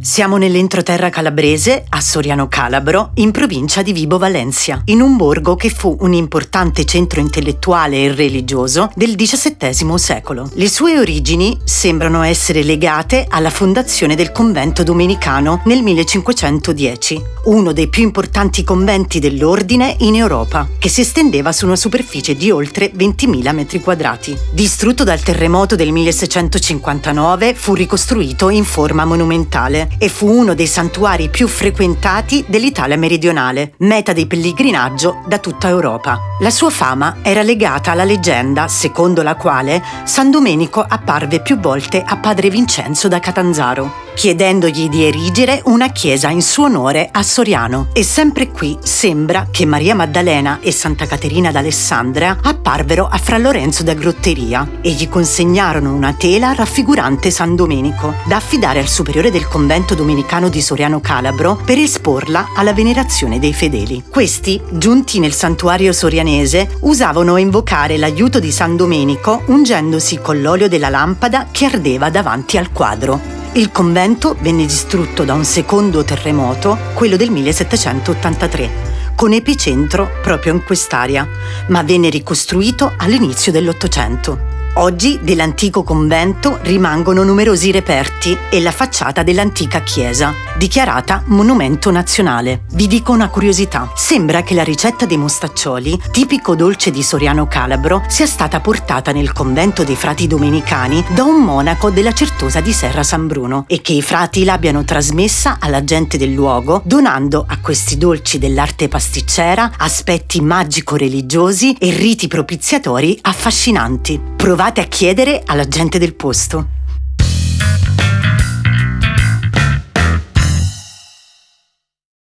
Siamo nell'entroterra calabrese, a Soriano Calabro, in provincia di Vibo Valencia, in un borgo che fu un importante centro intellettuale e religioso del XVII secolo. Le sue origini sembrano essere legate alla fondazione del convento domenicano nel 1510, uno dei più importanti conventi dell'ordine in Europa, che si estendeva su una superficie di oltre 20.000 metri quadrati. Distrutto dal terremoto del 1659, fu ricostruito in forma monumentale e fu uno dei santuari più frequentati dell'Italia meridionale, meta di pellegrinaggio da tutta Europa. La sua fama era legata alla leggenda secondo la quale San Domenico apparve più volte a padre Vincenzo da Catanzaro chiedendogli di erigere una chiesa in suo onore a Soriano. E sempre qui sembra che Maria Maddalena e Santa Caterina d'Alessandria apparvero a Fra Lorenzo da Grotteria e gli consegnarono una tela raffigurante San Domenico, da affidare al superiore del convento domenicano di Soriano Calabro per esporla alla venerazione dei fedeli. Questi, giunti nel santuario sorianese, usavano invocare l'aiuto di San Domenico ungendosi con l'olio della lampada che ardeva davanti al quadro. Il convento venne distrutto da un secondo terremoto, quello del 1783, con epicentro proprio in quest'area, ma venne ricostruito all'inizio dell'Ottocento. Oggi dell'antico convento rimangono numerosi reperti e la facciata dell'antica chiesa, dichiarata monumento nazionale. Vi dico una curiosità. Sembra che la ricetta dei mostaccioli, tipico dolce di Soriano Calabro, sia stata portata nel convento dei frati domenicani da un monaco della Certosa di Serra San Bruno e che i frati l'abbiano trasmessa alla gente del luogo, donando a questi dolci dell'arte pasticcera aspetti magico-religiosi e riti propiziatori affascinanti. Provate a chiedere alla gente del posto.